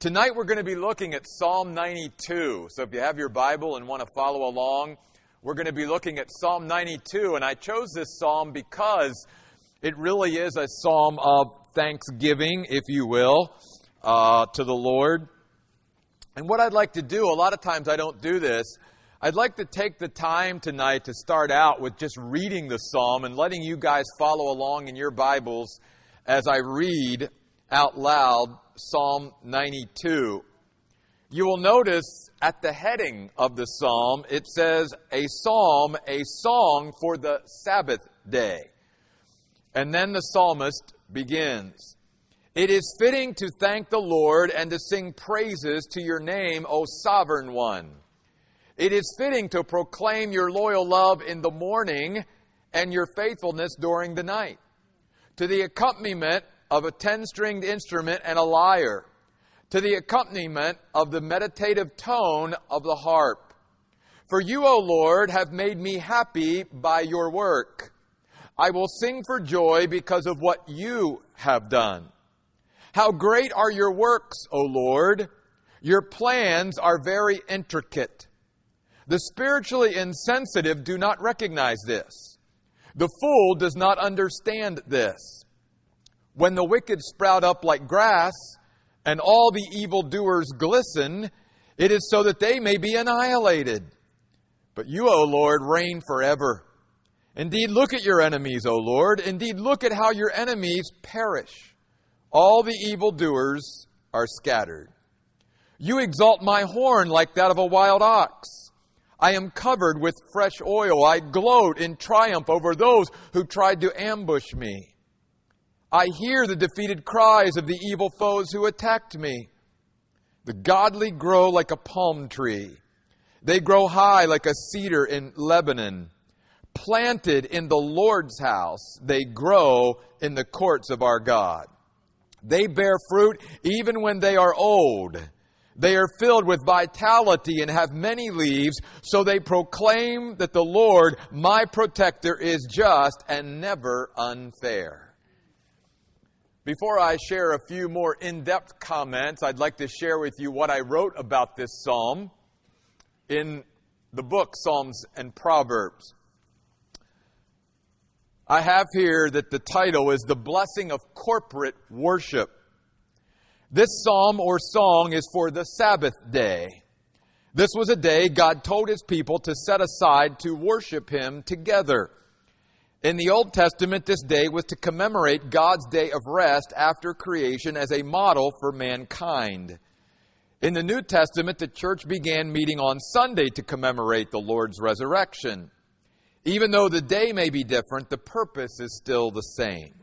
Tonight we're going to be looking at Psalm 92. So if you have your Bible and want to follow along, we're going to be looking at Psalm 92. And I chose this psalm because it really is a psalm of thanksgiving, if you will, uh, to the Lord. And what I'd like to do, a lot of times I don't do this, I'd like to take the time tonight to start out with just reading the psalm and letting you guys follow along in your Bibles as I read out loud Psalm 92. You will notice at the heading of the psalm, it says, A psalm, a song for the Sabbath day. And then the psalmist begins. It is fitting to thank the Lord and to sing praises to your name, O sovereign one. It is fitting to proclaim your loyal love in the morning and your faithfulness during the night. To the accompaniment of a 10 stringed instrument and a lyre, to the accompaniment of the meditative tone of the harp. For you, O Lord, have made me happy by your work. I will sing for joy because of what you have done. How great are your works, O Lord! Your plans are very intricate. The spiritually insensitive do not recognize this. The fool does not understand this. When the wicked sprout up like grass, and all the evildoers glisten, it is so that they may be annihilated. But you, O Lord, reign forever. Indeed, look at your enemies, O Lord. Indeed, look at how your enemies perish. All the evildoers are scattered. You exalt my horn like that of a wild ox. I am covered with fresh oil. I gloat in triumph over those who tried to ambush me. I hear the defeated cries of the evil foes who attacked me. The godly grow like a palm tree. They grow high like a cedar in Lebanon. Planted in the Lord's house, they grow in the courts of our God. They bear fruit even when they are old. They are filled with vitality and have many leaves, so they proclaim that the Lord, my protector, is just and never unfair. Before I share a few more in depth comments, I'd like to share with you what I wrote about this psalm in the book Psalms and Proverbs. I have here that the title is The Blessing of Corporate Worship. This psalm or song is for the Sabbath day. This was a day God told his people to set aside to worship him together. In the Old Testament, this day was to commemorate God's day of rest after creation as a model for mankind. In the New Testament, the church began meeting on Sunday to commemorate the Lord's resurrection. Even though the day may be different, the purpose is still the same.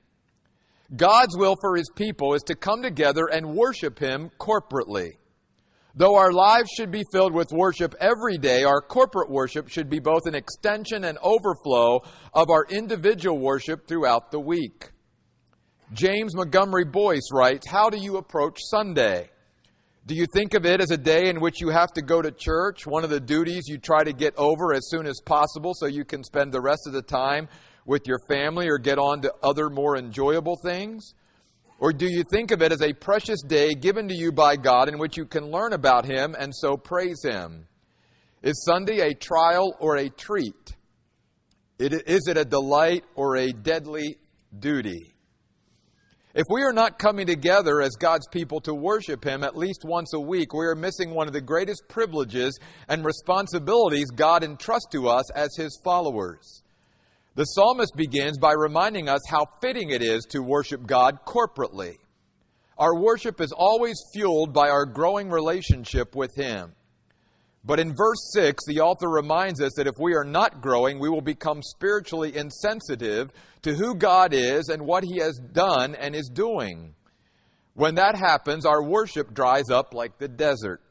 God's will for His people is to come together and worship Him corporately. Though our lives should be filled with worship every day, our corporate worship should be both an extension and overflow of our individual worship throughout the week. James Montgomery Boice writes, How do you approach Sunday? Do you think of it as a day in which you have to go to church, one of the duties you try to get over as soon as possible so you can spend the rest of the time with your family or get on to other more enjoyable things? Or do you think of it as a precious day given to you by God in which you can learn about Him and so praise Him? Is Sunday a trial or a treat? Is it a delight or a deadly duty? If we are not coming together as God's people to worship Him at least once a week, we are missing one of the greatest privileges and responsibilities God entrusts to us as His followers. The psalmist begins by reminding us how fitting it is to worship God corporately. Our worship is always fueled by our growing relationship with Him. But in verse 6, the author reminds us that if we are not growing, we will become spiritually insensitive to who God is and what He has done and is doing. When that happens, our worship dries up like the desert.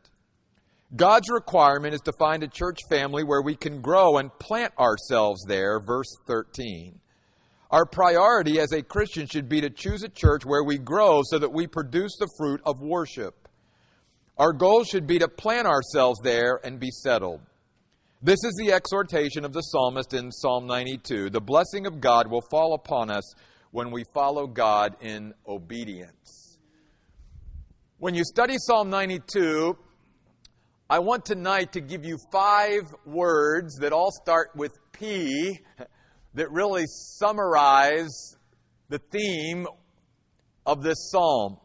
God's requirement is to find a church family where we can grow and plant ourselves there, verse 13. Our priority as a Christian should be to choose a church where we grow so that we produce the fruit of worship. Our goal should be to plant ourselves there and be settled. This is the exhortation of the psalmist in Psalm 92. The blessing of God will fall upon us when we follow God in obedience. When you study Psalm 92, I want tonight to give you five words that all start with P that really summarize the theme of this psalm.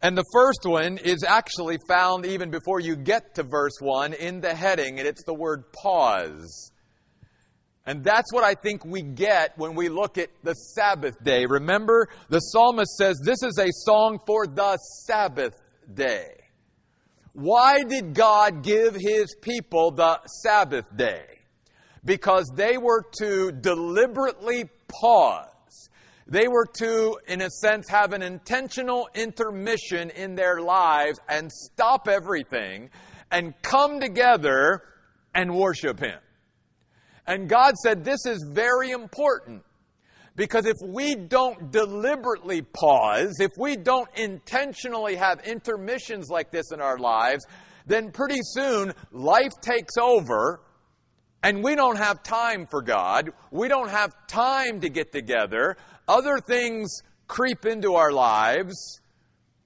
And the first one is actually found even before you get to verse 1 in the heading, and it's the word pause. And that's what I think we get when we look at the Sabbath day. Remember, the psalmist says this is a song for the Sabbath day. Why did God give his people the Sabbath day? Because they were to deliberately pause. They were to, in a sense, have an intentional intermission in their lives and stop everything and come together and worship Him. And God said, This is very important. Because if we don't deliberately pause, if we don't intentionally have intermissions like this in our lives, then pretty soon life takes over and we don't have time for God. We don't have time to get together. Other things creep into our lives.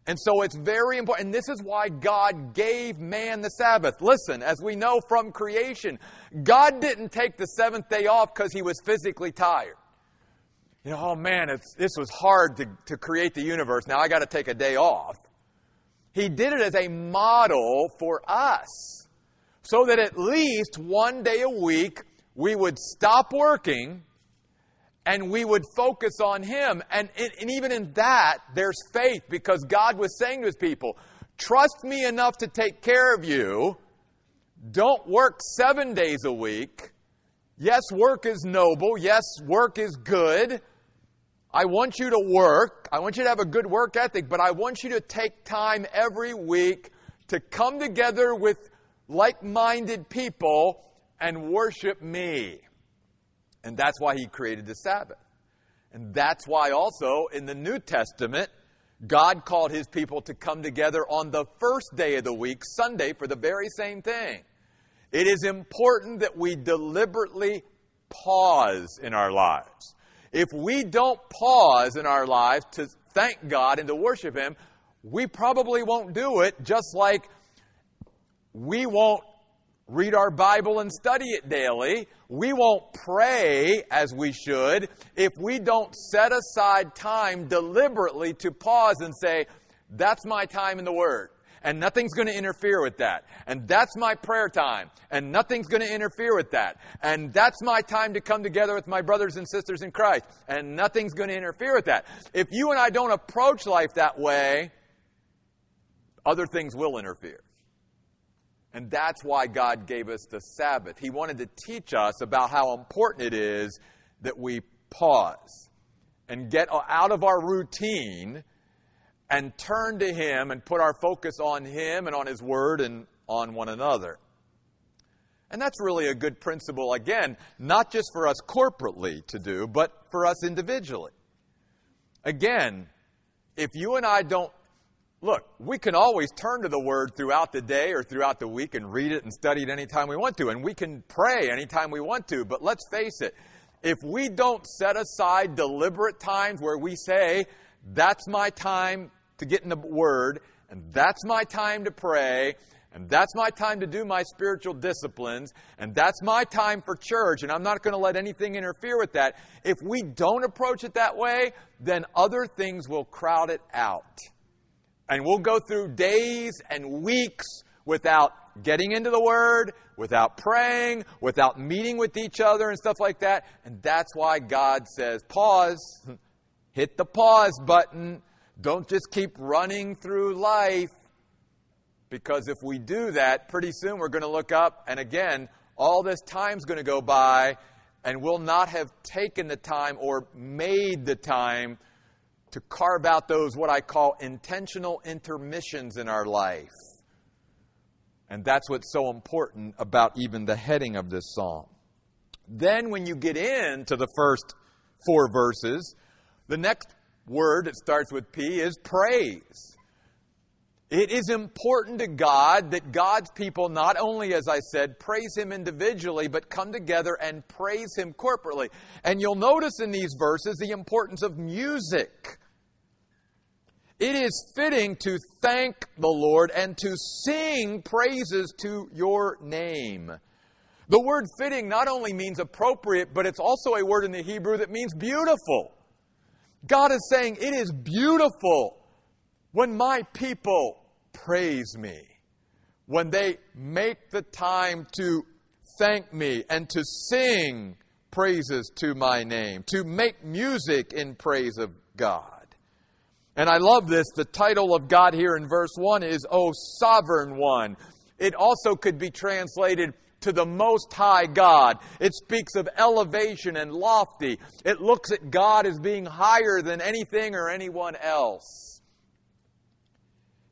And so it's very important. And this is why God gave man the Sabbath. Listen, as we know from creation, God didn't take the seventh day off because he was physically tired. You know, oh man, this was hard to, to create the universe. Now I got to take a day off. He did it as a model for us so that at least one day a week we would stop working and we would focus on Him. And, and even in that, there's faith because God was saying to His people, Trust me enough to take care of you. Don't work seven days a week. Yes, work is noble. Yes, work is good. I want you to work. I want you to have a good work ethic, but I want you to take time every week to come together with like minded people and worship me. And that's why he created the Sabbath. And that's why also in the New Testament, God called his people to come together on the first day of the week, Sunday, for the very same thing. It is important that we deliberately pause in our lives. If we don't pause in our lives to thank God and to worship Him, we probably won't do it, just like we won't read our Bible and study it daily. We won't pray as we should if we don't set aside time deliberately to pause and say, That's my time in the Word. And nothing's going to interfere with that. And that's my prayer time. And nothing's going to interfere with that. And that's my time to come together with my brothers and sisters in Christ. And nothing's going to interfere with that. If you and I don't approach life that way, other things will interfere. And that's why God gave us the Sabbath. He wanted to teach us about how important it is that we pause and get out of our routine and turn to Him and put our focus on Him and on His Word and on one another. And that's really a good principle, again, not just for us corporately to do, but for us individually. Again, if you and I don't Look, we can always turn to the Word throughout the day or throughout the week and read it and study it anytime we want to, and we can pray anytime we want to, but let's face it, if we don't set aside deliberate times where we say, that's my time to get in the Word, and that's my time to pray, and that's my time to do my spiritual disciplines, and that's my time for church, and I'm not going to let anything interfere with that. If we don't approach it that way, then other things will crowd it out. And we'll go through days and weeks without getting into the Word, without praying, without meeting with each other and stuff like that. And that's why God says, pause, hit the pause button. Don't just keep running through life. Because if we do that, pretty soon we're going to look up, and again, all this time's going to go by, and we'll not have taken the time or made the time to carve out those, what I call intentional intermissions in our life. And that's what's so important about even the heading of this psalm. Then, when you get into the first four verses, the next word that starts with P is praise. It is important to God that God's people not only, as I said, praise Him individually, but come together and praise Him corporately. And you'll notice in these verses the importance of music. It is fitting to thank the Lord and to sing praises to your name. The word fitting not only means appropriate, but it's also a word in the Hebrew that means beautiful. God is saying, It is beautiful when my people praise me, when they make the time to thank me and to sing praises to my name, to make music in praise of God. And I love this. The title of God here in verse 1 is, O Sovereign One. It also could be translated, to the Most High God. It speaks of elevation and lofty. It looks at God as being higher than anything or anyone else.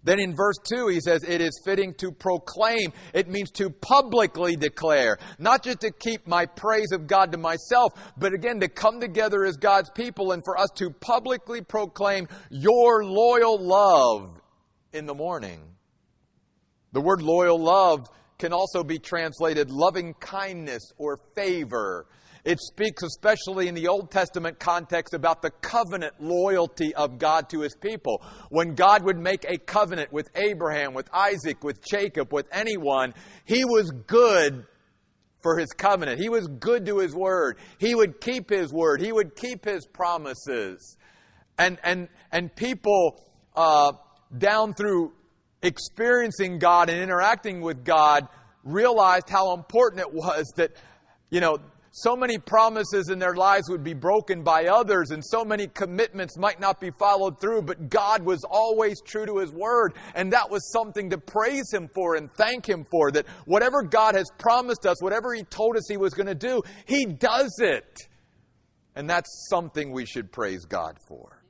Then in verse 2, he says, It is fitting to proclaim. It means to publicly declare. Not just to keep my praise of God to myself, but again, to come together as God's people and for us to publicly proclaim your loyal love in the morning. The word loyal love can also be translated loving kindness or favor. It speaks, especially in the Old Testament context, about the covenant loyalty of God to his people. When God would make a covenant with Abraham, with Isaac, with Jacob, with anyone, he was good for his covenant. He was good to his word. He would keep his word. He would keep his promises. And, and, and people uh, down through experiencing God and interacting with God realized how important it was that, you know, so many promises in their lives would be broken by others and so many commitments might not be followed through, but God was always true to His word. And that was something to praise Him for and thank Him for. That whatever God has promised us, whatever He told us He was going to do, He does it. And that's something we should praise God for.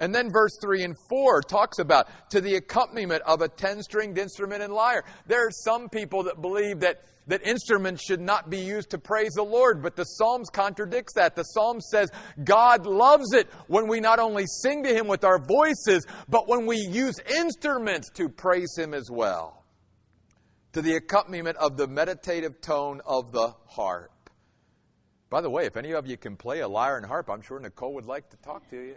And then verse 3 and 4 talks about to the accompaniment of a 10 stringed instrument and lyre. There are some people that believe that, that instruments should not be used to praise the Lord, but the Psalms contradicts that. The Psalm says God loves it when we not only sing to Him with our voices, but when we use instruments to praise Him as well. To the accompaniment of the meditative tone of the harp. By the way, if any of you can play a lyre and harp, I'm sure Nicole would like to talk to you.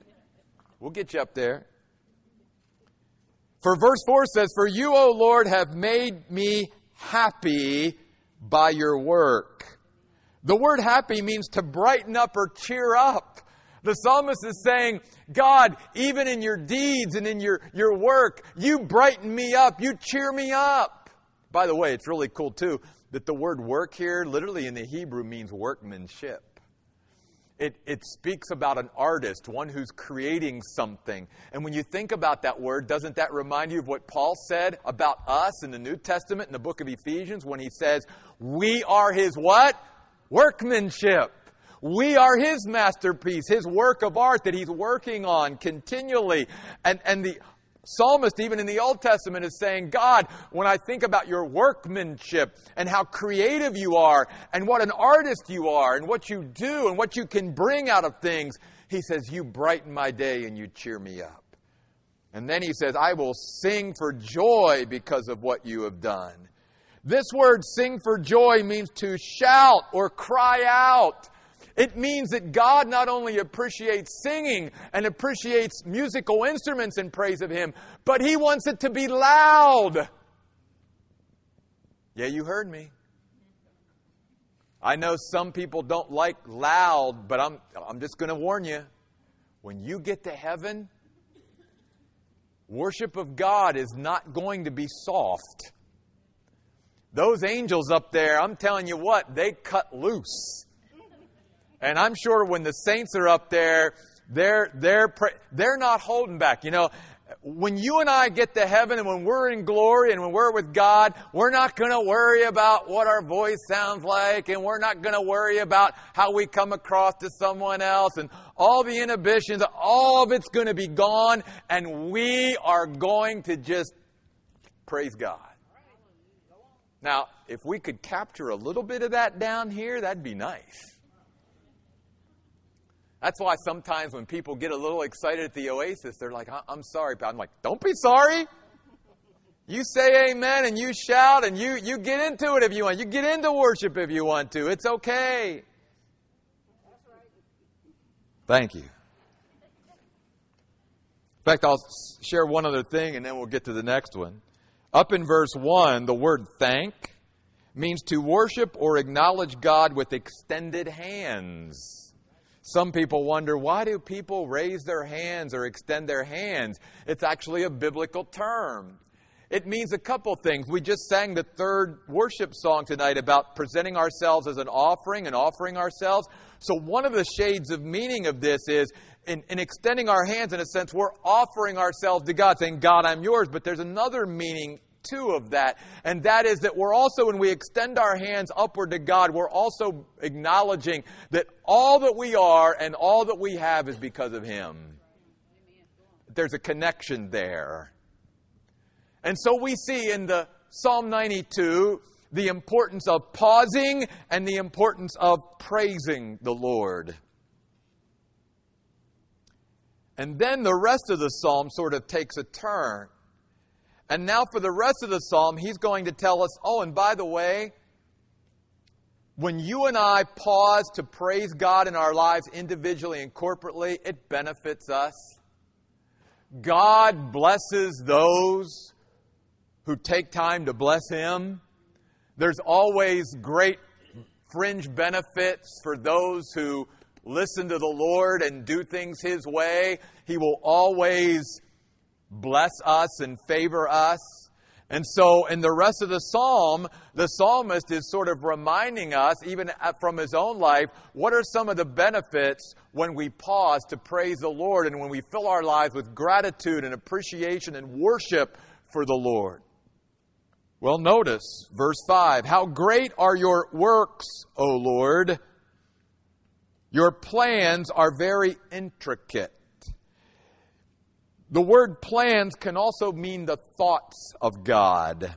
We'll get you up there. For verse 4 says, For you, O Lord, have made me happy by your work. The word happy means to brighten up or cheer up. The psalmist is saying, God, even in your deeds and in your, your work, you brighten me up, you cheer me up. By the way, it's really cool too that the word work here, literally in the Hebrew, means workmanship. It, it speaks about an artist, one who's creating something. And when you think about that word, doesn't that remind you of what Paul said about us in the New Testament in the book of Ephesians when he says, We are his what? Workmanship. We are his masterpiece, his work of art that he's working on continually. And, and the psalmist, even in the Old Testament, is saying, God, when I think about your workmanship and how creative you are and what an artist you are and what you do and what you can bring out of things, he says, You brighten my day and you cheer me up. And then he says, I will sing for joy because of what you have done. This word, sing for joy, means to shout or cry out. It means that God not only appreciates singing and appreciates musical instruments in praise of Him, but He wants it to be loud. Yeah, you heard me. I know some people don't like loud, but I'm, I'm just going to warn you. When you get to heaven, worship of God is not going to be soft. Those angels up there, I'm telling you what, they cut loose. And I'm sure when the saints are up there, they're, they're, they're not holding back. You know, when you and I get to heaven and when we're in glory and when we're with God, we're not going to worry about what our voice sounds like and we're not going to worry about how we come across to someone else and all the inhibitions, all of it's going to be gone and we are going to just praise God. Now, if we could capture a little bit of that down here, that'd be nice. That's why sometimes when people get a little excited at the oasis, they're like, I'm sorry, but I'm like, don't be sorry. You say amen and you shout and you, you get into it if you want. You get into worship if you want to. It's okay. Thank you. In fact, I'll share one other thing and then we'll get to the next one. Up in verse 1, the word thank means to worship or acknowledge God with extended hands. Some people wonder why do people raise their hands or extend their hands? It's actually a biblical term. It means a couple things. We just sang the third worship song tonight about presenting ourselves as an offering and offering ourselves. So, one of the shades of meaning of this is in, in, extending our hands, in a sense, we're offering ourselves to God, saying, God, I'm yours. But there's another meaning, too, of that. And that is that we're also, when we extend our hands upward to God, we're also acknowledging that all that we are and all that we have is because of Him. There's a connection there. And so we see in the Psalm 92 the importance of pausing and the importance of praising the Lord. And then the rest of the psalm sort of takes a turn. And now, for the rest of the psalm, he's going to tell us oh, and by the way, when you and I pause to praise God in our lives individually and corporately, it benefits us. God blesses those who take time to bless Him. There's always great fringe benefits for those who listen to the Lord and do things His way. He will always bless us and favor us. And so, in the rest of the psalm, the psalmist is sort of reminding us, even from his own life, what are some of the benefits when we pause to praise the Lord and when we fill our lives with gratitude and appreciation and worship for the Lord. Well, notice verse 5 How great are your works, O Lord! Your plans are very intricate. The word plans can also mean the thoughts of God.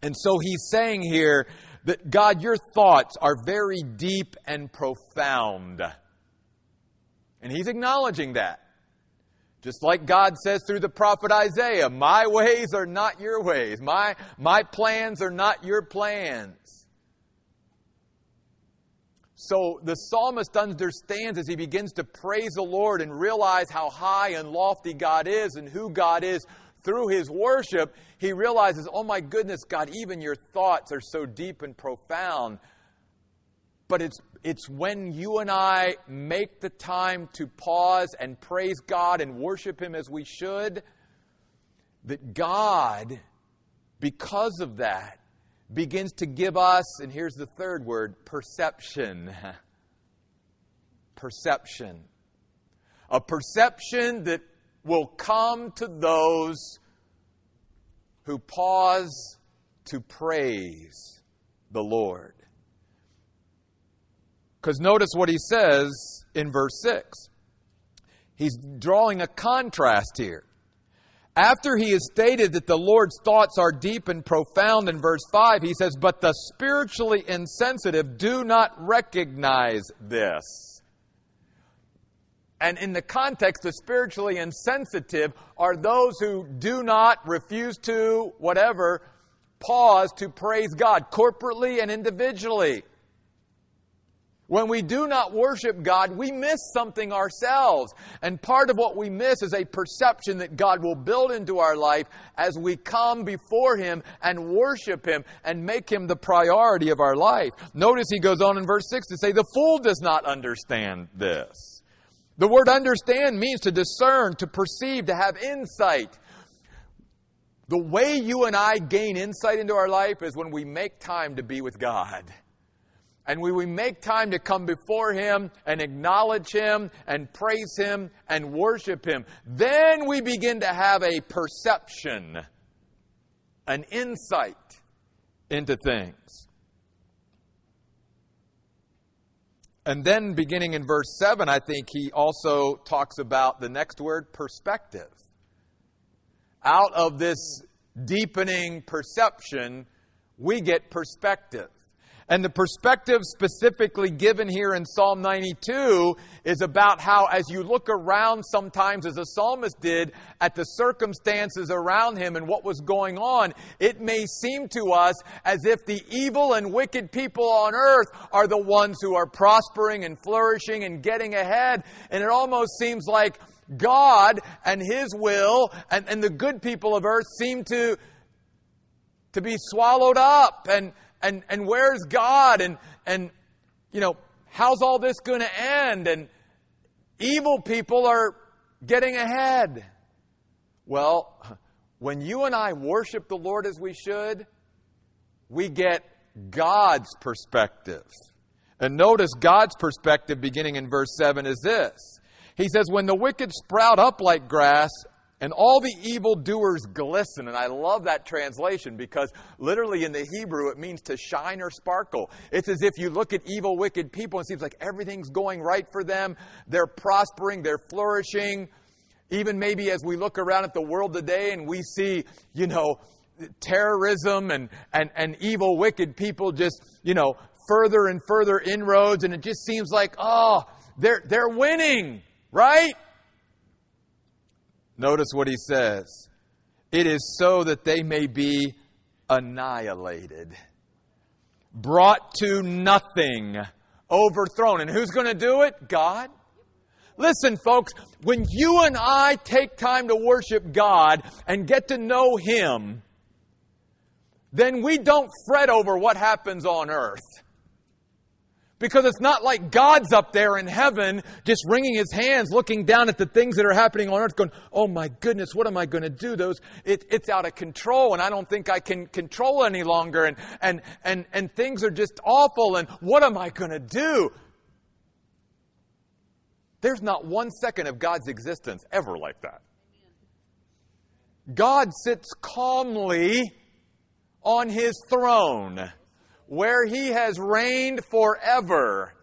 And so he's saying here that God, your thoughts are very deep and profound. And he's acknowledging that. Just like God says through the prophet Isaiah, my ways are not your ways. My, my plans are not your plans. So the psalmist understands as he begins to praise the Lord and realize how high and lofty God is and who God is through his worship, he realizes, oh my goodness, God, even your thoughts are so deep and profound. But it's it's when you and I make the time to pause and praise God and worship Him as we should that God, because of that, begins to give us, and here's the third word perception. perception. A perception that will come to those who pause to praise the Lord. Because notice what he says in verse 6. He's drawing a contrast here. After he has stated that the Lord's thoughts are deep and profound in verse 5, he says, But the spiritually insensitive do not recognize this. And in the context, the spiritually insensitive are those who do not, refuse to, whatever, pause to praise God corporately and individually. When we do not worship God, we miss something ourselves. And part of what we miss is a perception that God will build into our life as we come before Him and worship Him and make Him the priority of our life. Notice he goes on in verse 6 to say, The fool does not understand this. The word understand means to discern, to perceive, to have insight. The way you and I gain insight into our life is when we make time to be with God and we, we make time to come before Him and acknowledge Him and praise Him and worship Him, then we begin to have a perception, an insight into things. And then, beginning in verse 7, I think he also talks about the next word perspective. Out of this deepening perception, we get perspective. And the perspective specifically given here in Psalm 92 is about how, as you look around sometimes, as the psalmist did, at the circumstances around him and what was going on, it may seem to us as if the evil and wicked people on earth are the ones who are prospering and flourishing and getting ahead. And it almost seems like God and His will and, and the good people of earth seem to, to be swallowed up. And, and, and where's God? And, and, you know, how's all this going to end? And evil people are getting ahead. Well, when you and I worship the Lord as we should, we get God's perspective. And notice God's perspective beginning in verse 7 is this. He says, When the wicked sprout up like grass and all the evildoers glisten. And I love that translation because literally in the Hebrew it means to shine or sparkle. It's as if you look at evil, wicked people and it seems like everything's going right for them. They're prospering, they're flourishing. Even maybe as we look around at the world today and we see, you know, terrorism and, and, and evil, wicked people just, you know, further and further inroads, and it just seems like, oh, they're, they're winning, right? Notice what he says. It is so that they may be annihilated, brought to nothing, overthrown. And who's going to do it? God. Listen, folks, when you and I take time to worship God and get to know Him, then we don't fret over what happens on earth. Because it's not like God's up there in heaven just wringing his hands, looking down at the things that are happening on earth, going, oh my goodness, what am I going to do? Those, it, it's out of control and I don't think I can control any longer and, and, and, and things are just awful and what am I going to do? There's not one second of God's existence ever like that. God sits calmly on his throne where he has reigned forever.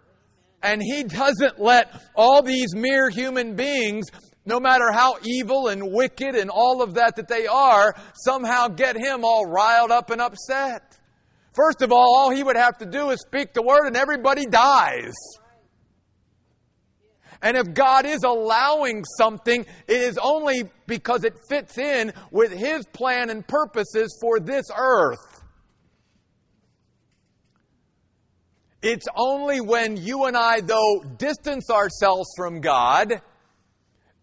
And he doesn't let all these mere human beings, no matter how evil and wicked and all of that that they are, somehow get him all riled up and upset. First of all, all he would have to do is speak the word and everybody dies. And if God is allowing something, it is only because it fits in with His plan and purposes for this earth. It's only when you and I, though, distance ourselves from God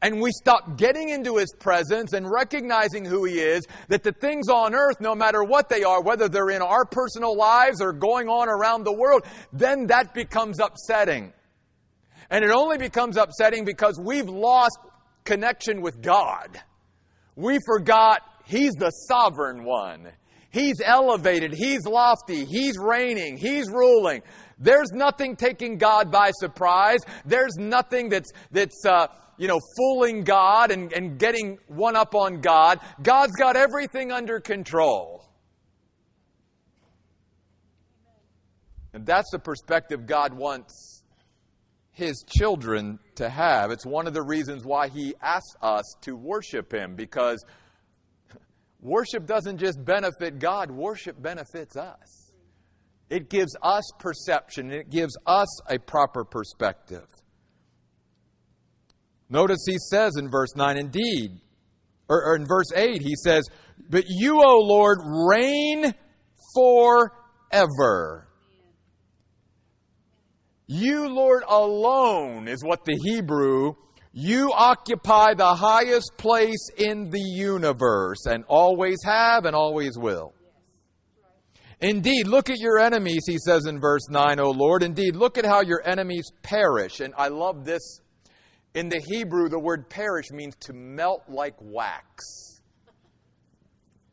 and we stop getting into His presence and recognizing who He is, that the things on earth, no matter what they are, whether they're in our personal lives or going on around the world, then that becomes upsetting. And it only becomes upsetting because we've lost connection with God. We forgot He's the sovereign one. He's elevated. He's lofty. He's reigning. He's ruling. There's nothing taking God by surprise. There's nothing that's, that's, uh, you know, fooling God and, and getting one up on God. God's got everything under control. And that's the perspective God wants His children to have. It's one of the reasons why He asks us to worship Him, because worship doesn't just benefit God, worship benefits us. It gives us perception, it gives us a proper perspective. Notice he says in verse 9, indeed, or, or in verse 8, he says, But you, O Lord, reign forever. You, Lord, alone is what the Hebrew, you occupy the highest place in the universe and always have and always will. Indeed, look at your enemies, he says in verse 9, O Lord. Indeed, look at how your enemies perish. And I love this. In the Hebrew, the word perish means to melt like wax.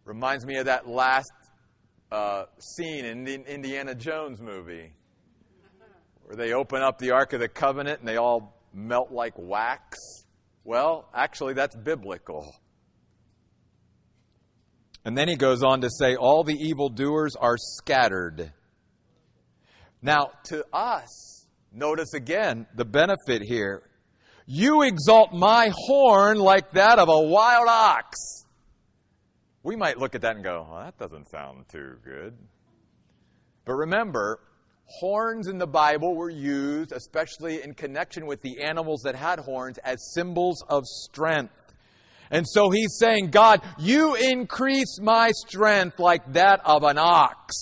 Reminds me of that last uh, scene in the Indiana Jones movie where they open up the Ark of the Covenant and they all melt like wax. Well, actually, that's biblical. And then he goes on to say, All the evildoers are scattered. Now, to us, notice again the benefit here. You exalt my horn like that of a wild ox. We might look at that and go, well, that doesn't sound too good. But remember, horns in the Bible were used, especially in connection with the animals that had horns, as symbols of strength. And so he's saying, God, you increase my strength like that of an ox.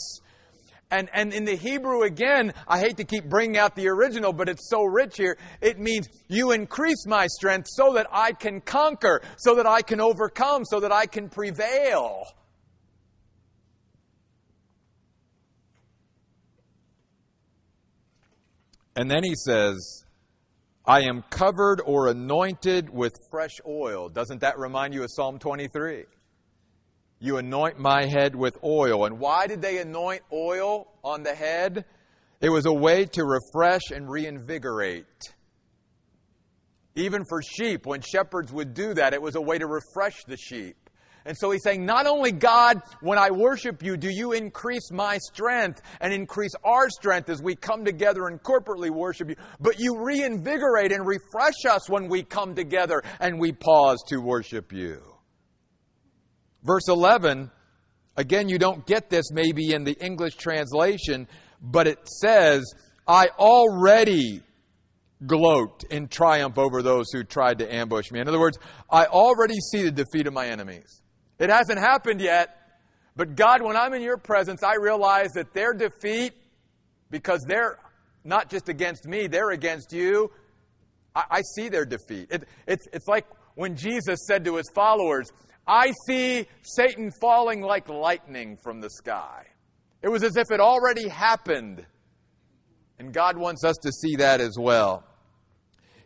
And, and in the Hebrew, again, I hate to keep bringing out the original, but it's so rich here. It means you increase my strength so that I can conquer, so that I can overcome, so that I can prevail. And then he says, I am covered or anointed with fresh oil. Doesn't that remind you of Psalm 23? You anoint my head with oil. And why did they anoint oil on the head? It was a way to refresh and reinvigorate. Even for sheep, when shepherds would do that, it was a way to refresh the sheep. And so he's saying, not only God, when I worship you, do you increase my strength and increase our strength as we come together and corporately worship you, but you reinvigorate and refresh us when we come together and we pause to worship you. Verse 11, again, you don't get this maybe in the English translation, but it says, I already gloat in triumph over those who tried to ambush me. In other words, I already see the defeat of my enemies. It hasn't happened yet. But God, when I'm in your presence, I realize that their defeat, because they're not just against me, they're against you. I, I see their defeat. It, it's, it's like when Jesus said to his followers, I see Satan falling like lightning from the sky. It was as if it already happened. And God wants us to see that as well.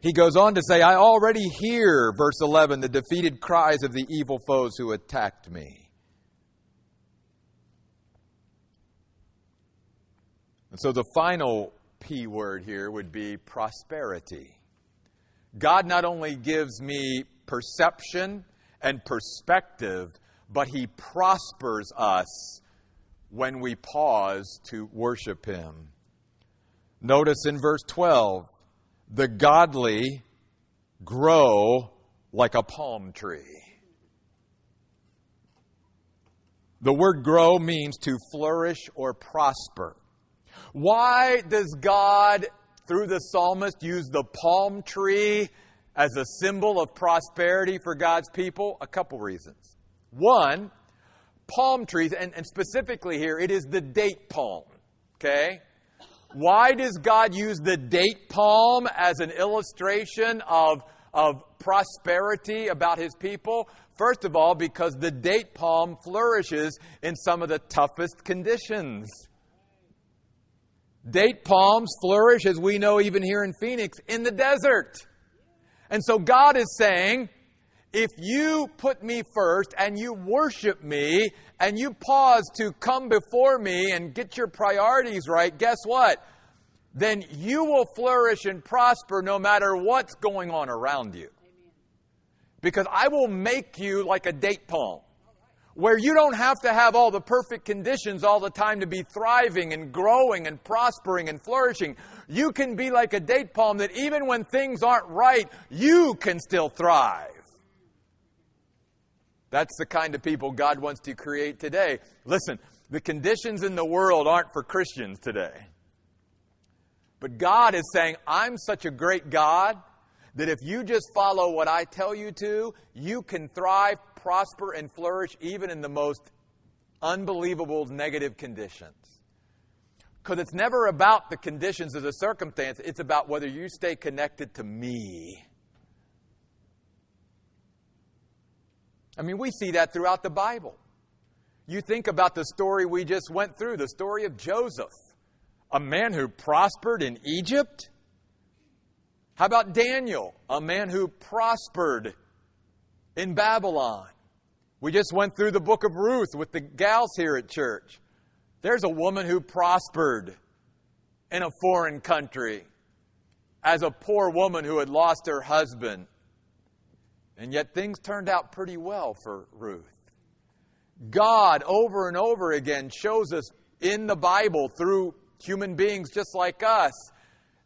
He goes on to say, I already hear, verse 11, the defeated cries of the evil foes who attacked me. And so the final P word here would be prosperity. God not only gives me perception and perspective, but He prospers us when we pause to worship Him. Notice in verse 12, the godly grow like a palm tree. The word grow means to flourish or prosper. Why does God, through the psalmist, use the palm tree as a symbol of prosperity for God's people? A couple reasons. One, palm trees, and, and specifically here, it is the date palm. Okay? Why does God use the date palm as an illustration of, of prosperity about his people? First of all, because the date palm flourishes in some of the toughest conditions. Date palms flourish, as we know even here in Phoenix, in the desert. And so God is saying, if you put me first and you worship me and you pause to come before me and get your priorities right, guess what? Then you will flourish and prosper no matter what's going on around you. Because I will make you like a date palm where you don't have to have all the perfect conditions all the time to be thriving and growing and prospering and flourishing. You can be like a date palm that even when things aren't right, you can still thrive. That's the kind of people God wants to create today. Listen, the conditions in the world aren't for Christians today. But God is saying, I'm such a great God that if you just follow what I tell you to, you can thrive, prosper, and flourish even in the most unbelievable negative conditions. Because it's never about the conditions of the circumstance, it's about whether you stay connected to me. I mean, we see that throughout the Bible. You think about the story we just went through, the story of Joseph, a man who prospered in Egypt. How about Daniel, a man who prospered in Babylon? We just went through the book of Ruth with the gals here at church. There's a woman who prospered in a foreign country as a poor woman who had lost her husband and yet things turned out pretty well for Ruth. God, over and over again, shows us in the Bible through human beings just like us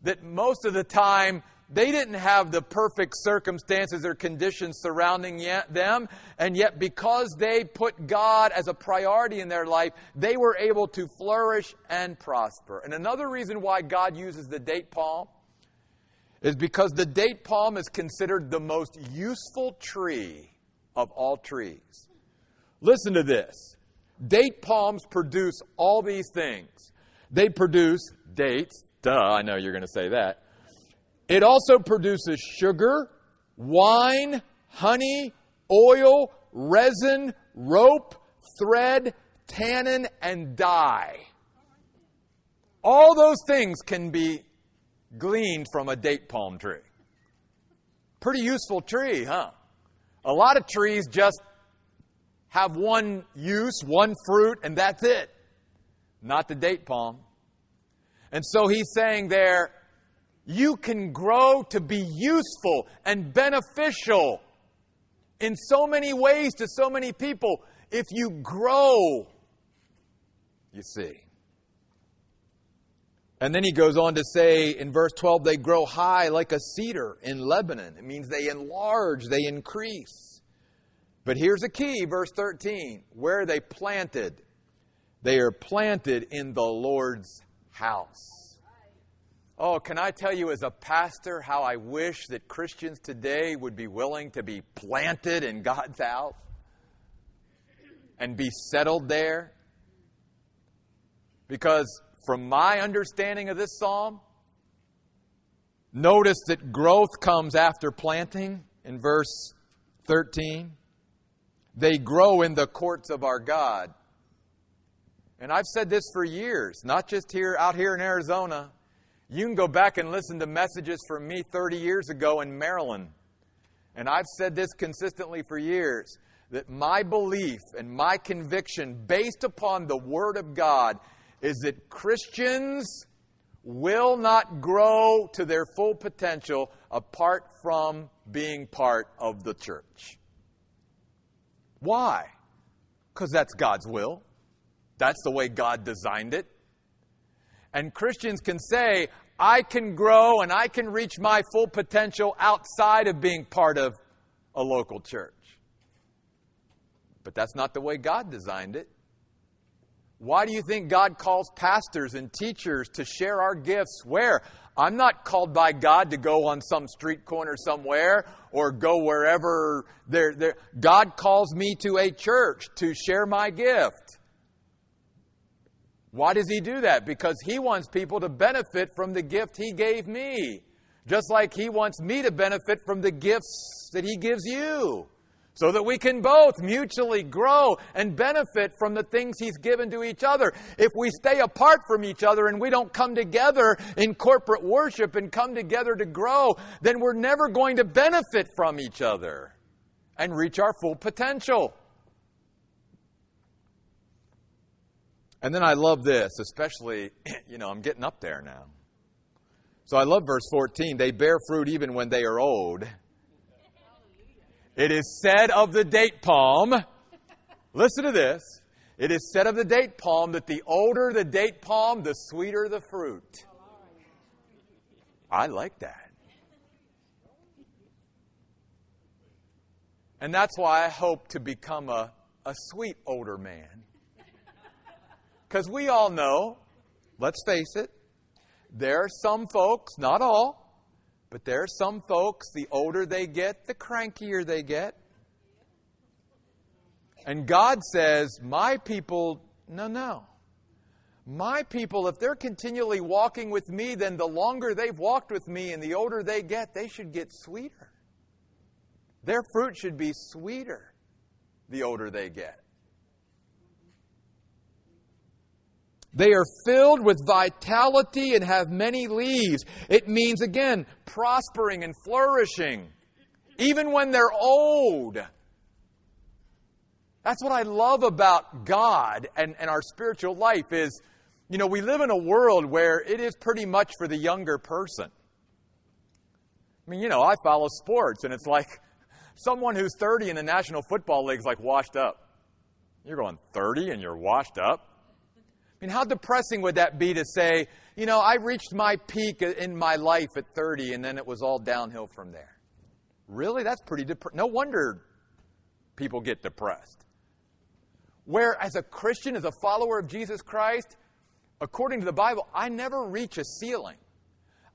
that most of the time they didn't have the perfect circumstances or conditions surrounding them, and yet because they put God as a priority in their life, they were able to flourish and prosper. And another reason why God uses the date palm is because the date palm is considered the most useful tree of all trees. Listen to this date palms produce all these things. They produce dates. Duh, I know you're going to say that. It also produces sugar, wine, honey, oil, resin, rope, thread, tannin, and dye. All those things can be gleaned from a date palm tree. Pretty useful tree, huh? A lot of trees just have one use, one fruit, and that's it. Not the date palm. And so he's saying there, you can grow to be useful and beneficial in so many ways to so many people if you grow, you see. And then he goes on to say in verse 12, they grow high like a cedar in Lebanon. It means they enlarge, they increase. But here's a key, verse 13. Where are they planted? They are planted in the Lord's house. Oh, can I tell you as a pastor how I wish that Christians today would be willing to be planted in God's house and be settled there? Because from my understanding of this psalm, notice that growth comes after planting in verse 13. They grow in the courts of our God. And I've said this for years, not just here out here in Arizona. You can go back and listen to messages from me 30 years ago in Maryland. And I've said this consistently for years that my belief and my conviction based upon the Word of God is that Christians will not grow to their full potential apart from being part of the church. Why? Because that's God's will. That's the way God designed it. And Christians can say, I can grow and I can reach my full potential outside of being part of a local church. But that's not the way God designed it. Why do you think God calls pastors and teachers to share our gifts? Where? I'm not called by God to go on some street corner somewhere or go wherever. God calls me to a church to share my gift. Why does He do that? Because He wants people to benefit from the gift He gave me. Just like He wants me to benefit from the gifts that He gives you so that we can both mutually grow and benefit from the things He's given to each other. If we stay apart from each other and we don't come together in corporate worship and come together to grow, then we're never going to benefit from each other and reach our full potential. And then I love this, especially, you know, I'm getting up there now. So I love verse 14. They bear fruit even when they are old it is said of the date palm, listen to this. It is said of the date palm that the older the date palm, the sweeter the fruit. I like that. And that's why I hope to become a, a sweet older man. Because we all know, let's face it, there are some folks, not all, but there are some folks, the older they get, the crankier they get. And God says, My people, no, no. My people, if they're continually walking with me, then the longer they've walked with me and the older they get, they should get sweeter. Their fruit should be sweeter the older they get. They are filled with vitality and have many leaves. It means, again, prospering and flourishing, even when they're old. That's what I love about God and, and our spiritual life is, you know, we live in a world where it is pretty much for the younger person. I mean, you know, I follow sports, and it's like someone who's 30 in the National Football League is like washed up. You're going 30 and you're washed up? I mean, how depressing would that be to say, you know, I reached my peak in my life at 30 and then it was all downhill from there? Really? That's pretty depressing. No wonder people get depressed. Where, as a Christian, as a follower of Jesus Christ, according to the Bible, I never reach a ceiling.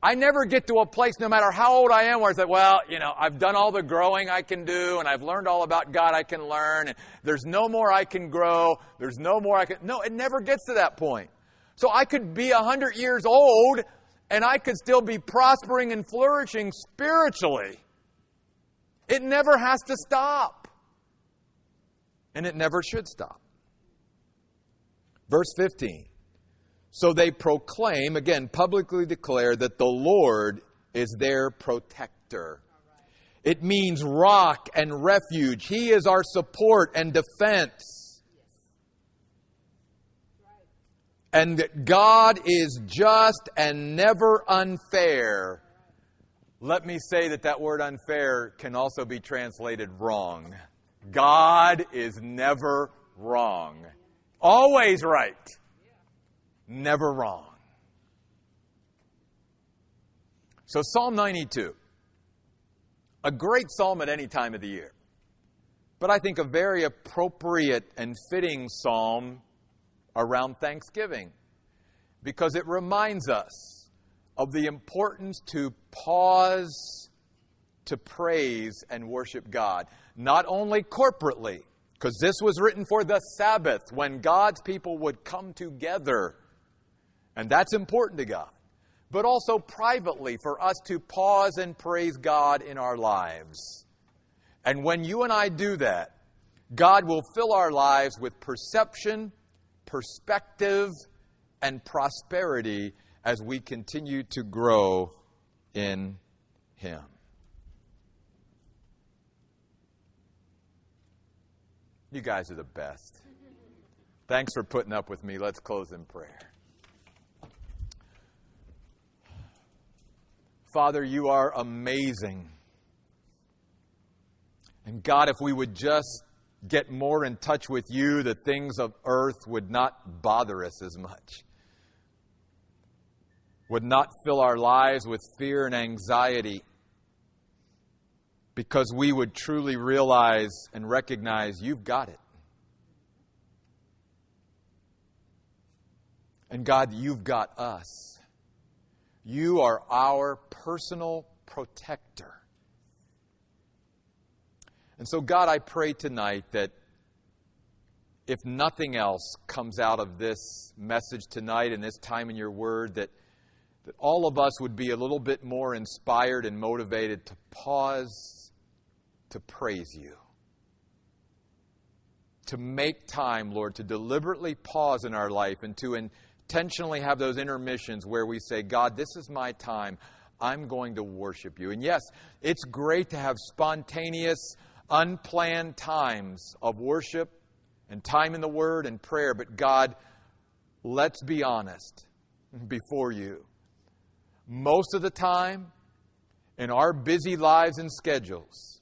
I never get to a place, no matter how old I am, where I say, well, you know, I've done all the growing I can do, and I've learned all about God I can learn, and there's no more I can grow, there's no more I can. No, it never gets to that point. So I could be 100 years old and I could still be prospering and flourishing spiritually. It never has to stop. And it never should stop. Verse 15. So they proclaim, again, publicly declare that the Lord is their protector. It means rock and refuge. He is our support and defense. And that God is just and never unfair. Let me say that that word unfair can also be translated wrong. God is never wrong. Always right. Never wrong. So, Psalm 92 a great psalm at any time of the year, but I think a very appropriate and fitting psalm around Thanksgiving. Because it reminds us of the importance to pause to praise and worship God, not only corporately, because this was written for the Sabbath when God's people would come together, and that's important to God but also privately for us to pause and praise God in our lives. And when you and I do that, God will fill our lives with perception, perspective, and prosperity as we continue to grow in Him. You guys are the best. Thanks for putting up with me. Let's close in prayer. Father, you are amazing. And God, if we would just get more in touch with you, the things of earth would not bother us as much, would not fill our lives with fear and anxiety, because we would truly realize and recognize you've got it. And God, you've got us. You are our personal protector. And so, God, I pray tonight that if nothing else comes out of this message tonight and this time in your word, that, that all of us would be a little bit more inspired and motivated to pause to praise you. To make time, Lord, to deliberately pause in our life and to intentionally have those intermissions where we say, God, this is my time. I'm going to worship you. And yes, it's great to have spontaneous, unplanned times of worship and time in the Word and prayer. But God, let's be honest before you. Most of the time, in our busy lives and schedules,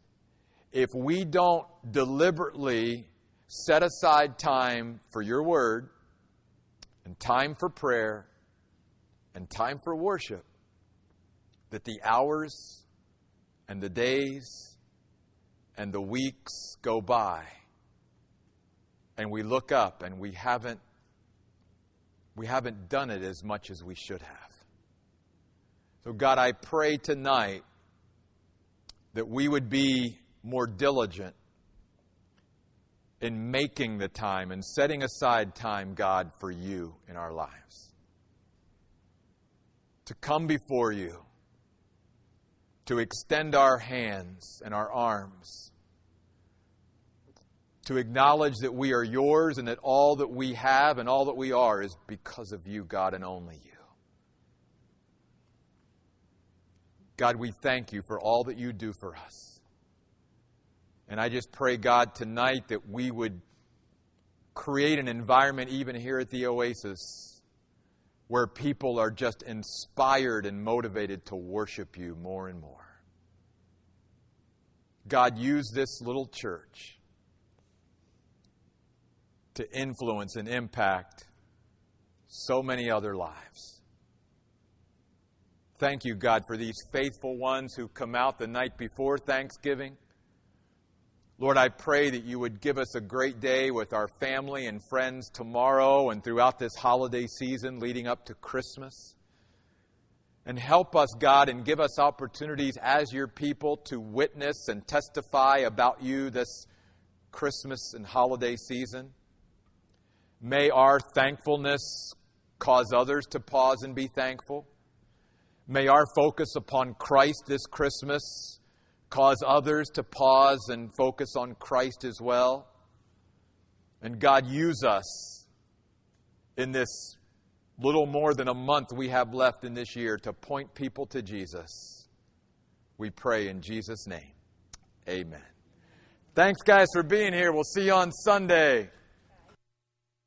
if we don't deliberately set aside time for your Word, and time for prayer and time for worship, that the hours and the days and the weeks go by and we look up and we haven't we haven't done it as much as we should have. So God, I pray tonight that we would be more diligent in making the time and setting aside time, God, for you in our lives. To come before you, to extend our hands and our arms, to acknowledge that we are yours and that all that we have and all that we are is because of you, God, and only you. God, we thank you for all that you do for us. And I just pray, God, tonight that we would create an environment, even here at the Oasis, where people are just inspired and motivated to worship you more and more. God, use this little church to influence and impact so many other lives. Thank you, God, for these faithful ones who come out the night before Thanksgiving Lord, I pray that you would give us a great day with our family and friends tomorrow and throughout this holiday season leading up to Christmas. And help us, God, and give us opportunities as your people to witness and testify about you this Christmas and holiday season. May our thankfulness cause others to pause and be thankful. May our focus upon Christ this Christmas cause others to pause and focus on Christ as well. And God, use us in this little more than a month we have left in this year to point people to Jesus. We pray in Jesus' name. Amen. Thanks, guys, for being here. We'll see you on Sunday.